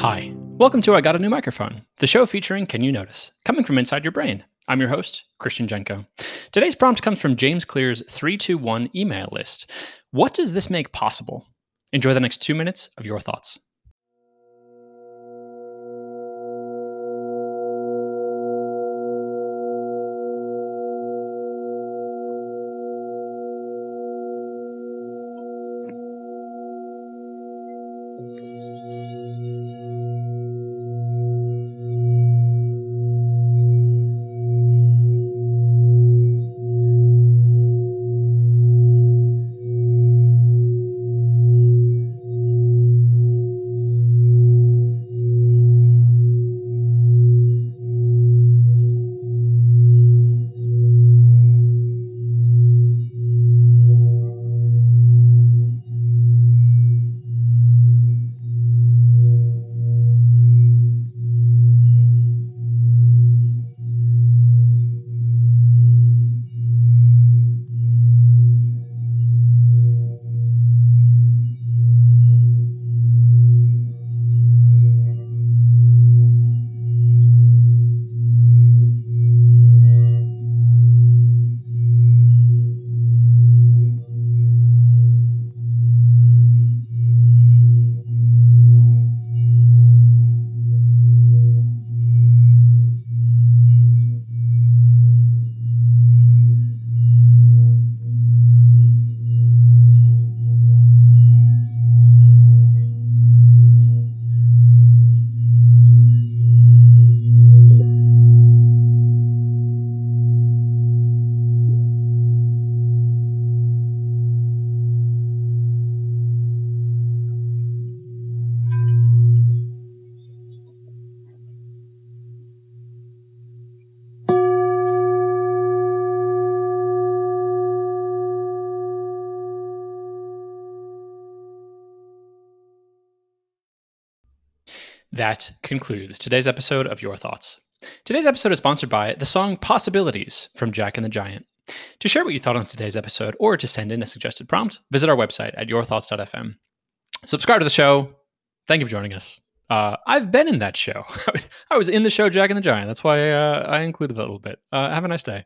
Hi, welcome to I Got a New Microphone, the show featuring Can You Notice, coming from inside your brain. I'm your host, Christian Jenko. Today's prompt comes from James Clear's 321 email list. What does this make possible? Enjoy the next two minutes of your thoughts. That concludes today's episode of Your Thoughts. Today's episode is sponsored by the song Possibilities from Jack and the Giant. To share what you thought on today's episode or to send in a suggested prompt, visit our website at yourthoughts.fm. Subscribe to the show. Thank you for joining us. Uh, I've been in that show. I was, in the show Jack and the Giant. That's why uh, I included that a little bit. Uh, have a nice day.